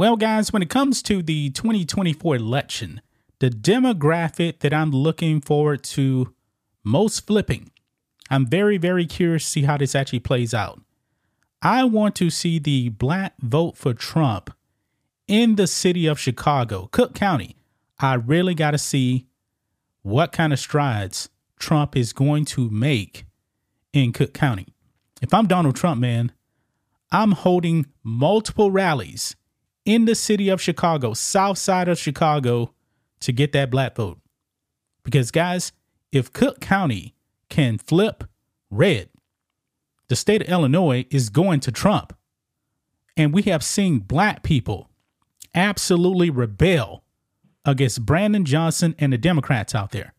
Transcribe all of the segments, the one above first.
Well, guys, when it comes to the 2024 election, the demographic that I'm looking forward to most flipping, I'm very, very curious to see how this actually plays out. I want to see the black vote for Trump in the city of Chicago, Cook County. I really got to see what kind of strides Trump is going to make in Cook County. If I'm Donald Trump, man, I'm holding multiple rallies in the city of Chicago, south side of Chicago, to get that black vote. Because, guys, if Cook County can flip red, the state of Illinois is going to Trump. And we have seen black people absolutely rebel against Brandon Johnson and the Democrats out there.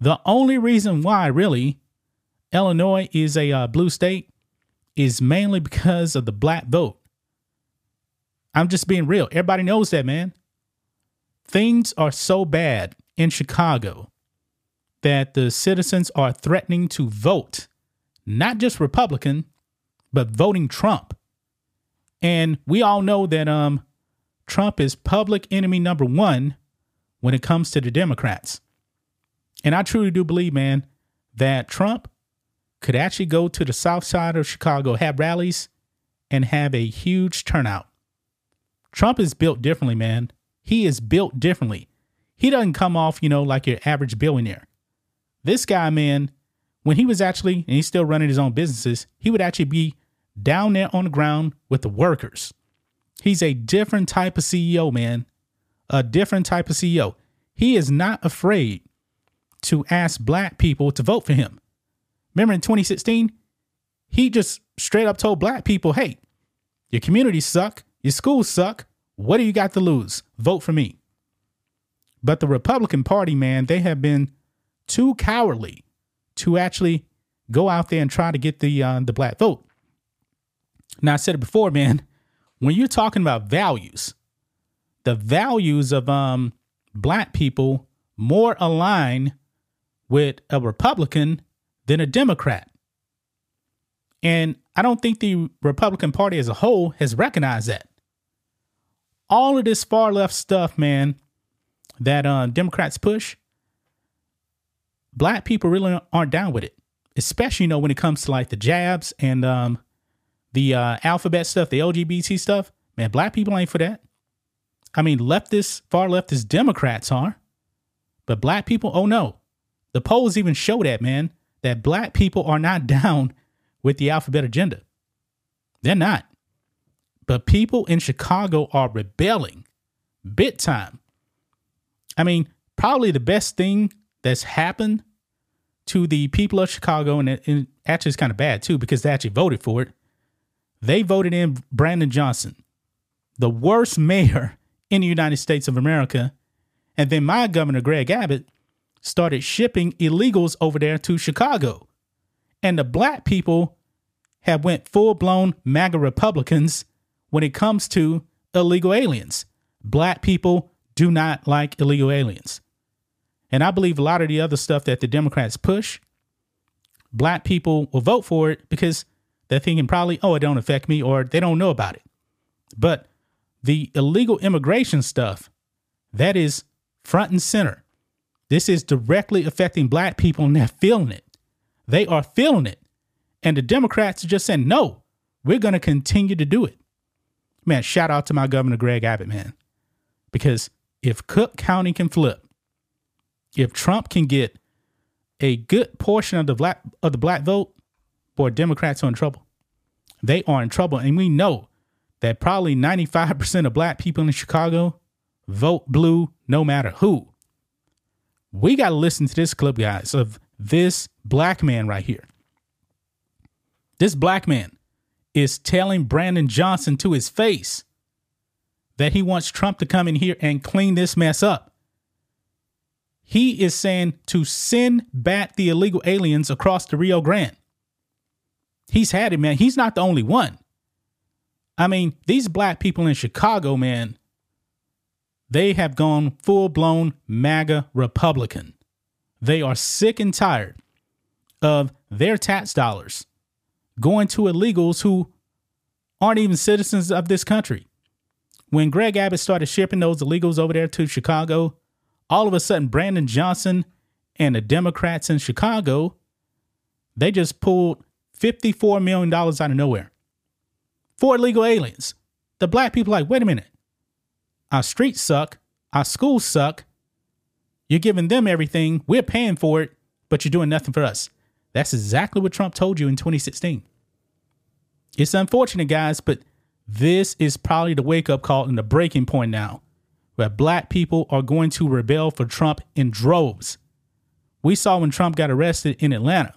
The only reason why, really, Illinois is a uh, blue state is mainly because of the black vote. I'm just being real. Everybody knows that, man. Things are so bad in Chicago that the citizens are threatening to vote, not just Republican, but voting Trump. And we all know that um, Trump is public enemy number one when it comes to the Democrats. And I truly do believe, man, that Trump could actually go to the south side of Chicago, have rallies, and have a huge turnout. Trump is built differently, man. He is built differently. He doesn't come off, you know, like your average billionaire. This guy, man, when he was actually, and he's still running his own businesses, he would actually be down there on the ground with the workers. He's a different type of CEO, man. A different type of CEO. He is not afraid to ask black people to vote for him. Remember in 2016, he just straight up told black people, hey, your communities suck, your schools suck. What do you got to lose? Vote for me. But the Republican Party, man, they have been too cowardly to actually go out there and try to get the uh, the black vote. Now I said it before, man. When you're talking about values, the values of um, black people more align with a Republican than a Democrat. And I don't think the Republican Party as a whole has recognized that. All of this far left stuff, man, that uh, Democrats push, black people really aren't down with it, especially you know when it comes to like the jabs and um, the uh, alphabet stuff, the LGBT stuff. Man, black people ain't for that. I mean, leftist, far leftist Democrats are, but black people, oh no. The polls even show that, man, that black people are not down with the alphabet agenda. They're not. But people in Chicago are rebelling bit time. I mean, probably the best thing that's happened to the people of Chicago, and, it, and actually it's kind of bad too because they actually voted for it. They voted in Brandon Johnson, the worst mayor in the United States of America. And then my governor, Greg Abbott, started shipping illegals over there to Chicago. And the black people have went full-blown MAGA Republicans when it comes to illegal aliens. Black people do not like illegal aliens. And I believe a lot of the other stuff that the Democrats push, black people will vote for it because they're thinking probably, oh, it don't affect me or they don't know about it. But the illegal immigration stuff, that is front and center. This is directly affecting black people and they're feeling it. They are feeling it. And the Democrats are just saying, no, we're going to continue to do it. Man, shout out to my governor, Greg Abbott, man. Because if Cook County can flip, if Trump can get a good portion of the black of the black vote, boy, Democrats are in trouble. They are in trouble. And we know that probably 95% of black people in Chicago vote blue no matter who. We got to listen to this clip, guys, of this black man right here. This black man is telling Brandon Johnson to his face that he wants Trump to come in here and clean this mess up. He is saying to send back the illegal aliens across the Rio Grande. He's had it, man. He's not the only one. I mean, these black people in Chicago, man, they have gone full blown MAGA Republican. They are sick and tired of their tax dollars going to illegals who aren't even citizens of this country. when Greg Abbott started shipping those illegals over there to Chicago, all of a sudden Brandon Johnson and the Democrats in Chicago, they just pulled $54 million out of nowhere for illegal aliens. The black people like, wait a minute. Our streets suck. Our schools suck. You're giving them everything. We're paying for it, but you're doing nothing for us. That's exactly what Trump told you in 2016. It's unfortunate, guys, but this is probably the wake up call and the breaking point now where black people are going to rebel for Trump in droves. We saw when Trump got arrested in Atlanta.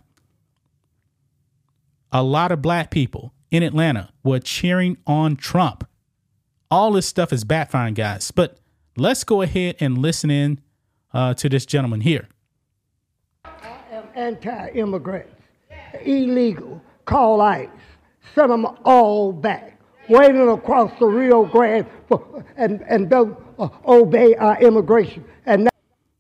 A lot of black people in Atlanta were cheering on Trump. All this stuff is backfiring, guys. But let's go ahead and listen in uh, to this gentleman here. I am anti-immigrant, illegal, call ICE, send them all back, waiting across the Rio Grande for, and, and don't uh, obey our immigration. And now-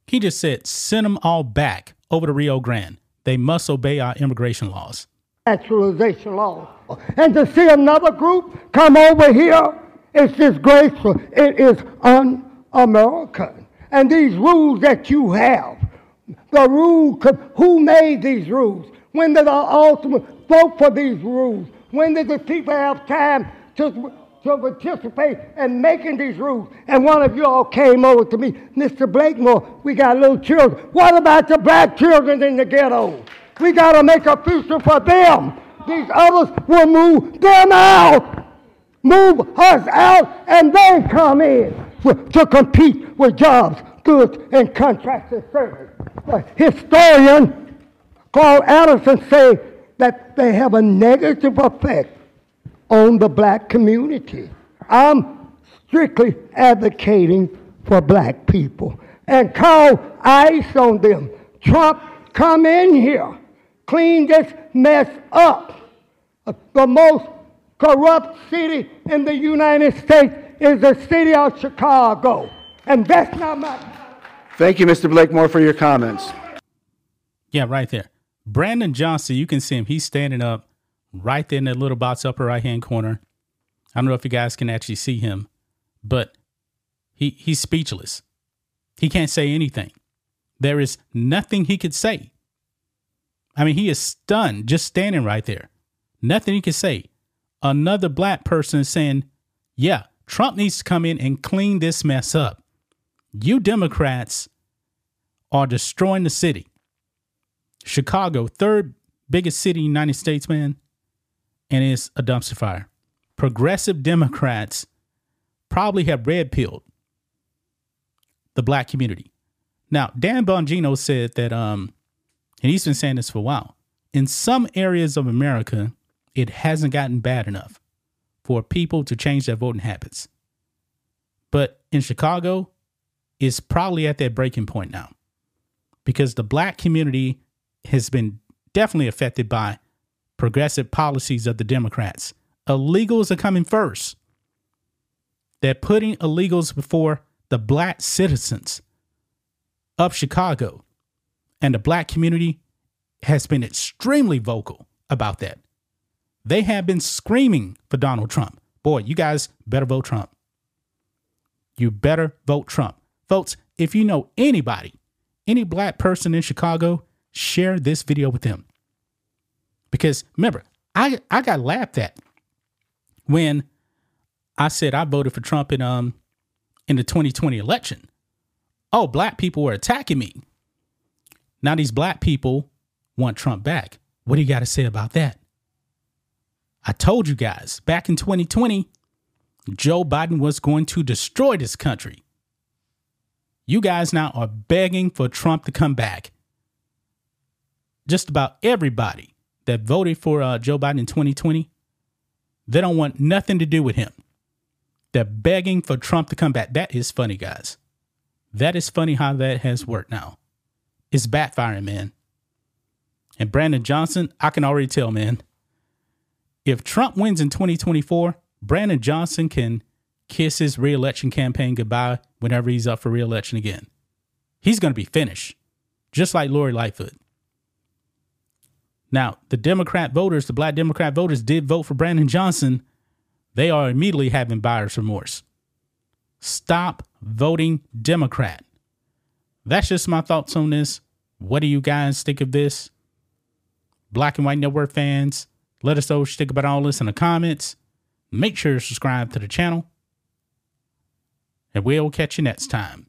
he just said, send them all back over the Rio Grande. They must obey our immigration laws. Naturalization laws. And to see another group come over here, it's disgraceful. It is un-American. And these rules that you have, the rule, who made these rules? When did the ultimate vote for these rules? When did the people have time to, to participate in making these rules? And one of you all came over to me, Mr. Blakemore, we got little children. What about the black children in the ghetto? We got to make a future for them. These others will move them out. Move us out and they come in to compete with jobs, goods, and contracts and services. A historian Carl Anderson say that they have a negative effect on the black community. I'm strictly advocating for black people and call ICE on them. Trump, come in here, clean this mess up. Uh, the most corrupt city in the United States is the city of Chicago. And that's not my. Thank you, Mr. Blakemore, for your comments. Yeah, right there. Brandon Johnson, you can see him. He's standing up right there in that little box upper right hand corner. I don't know if you guys can actually see him, but he he's speechless. He can't say anything. There is nothing he could say. I mean, he is stunned just standing right there. Nothing he can say. Another black person saying, Yeah, Trump needs to come in and clean this mess up. You Democrats are destroying the city. Chicago, third biggest city in the United States, man, and it's a dumpster fire. Progressive Democrats probably have red pilled the black community. Now, Dan Bongino said that, um, and he's been saying this for a while. In some areas of America, it hasn't gotten bad enough for people to change their voting habits. But in Chicago, it's probably at that breaking point now because the black community has been definitely affected by progressive policies of the Democrats. Illegals are coming first. They're putting illegals before the black citizens of Chicago. And the black community has been extremely vocal about that. They have been screaming for Donald Trump. Boy, you guys better vote Trump. You better vote Trump. Folks, if you know anybody, any black person in Chicago, share this video with them. Because remember, I, I got laughed at when I said I voted for Trump in um in the 2020 election. Oh, black people were attacking me. Now these black people want Trump back. What do you got to say about that? I told you guys back in 2020, Joe Biden was going to destroy this country. You guys now are begging for Trump to come back. Just about everybody that voted for uh, Joe Biden in 2020, they don't want nothing to do with him. They're begging for Trump to come back. That is funny, guys. That is funny how that has worked now. It's backfiring, man. And Brandon Johnson, I can already tell, man if Trump wins in 2024, Brandon Johnson can kiss his reelection campaign goodbye whenever he's up for reelection again. He's going to be finished, just like Lori Lightfoot. Now, the Democrat voters, the black Democrat voters, did vote for Brandon Johnson. They are immediately having buyer's remorse. Stop voting Democrat. That's just my thoughts on this. What do you guys think of this? Black and White Network fans, let us know what you think about all this in the comments. Make sure to subscribe to the channel. And we'll catch you next time.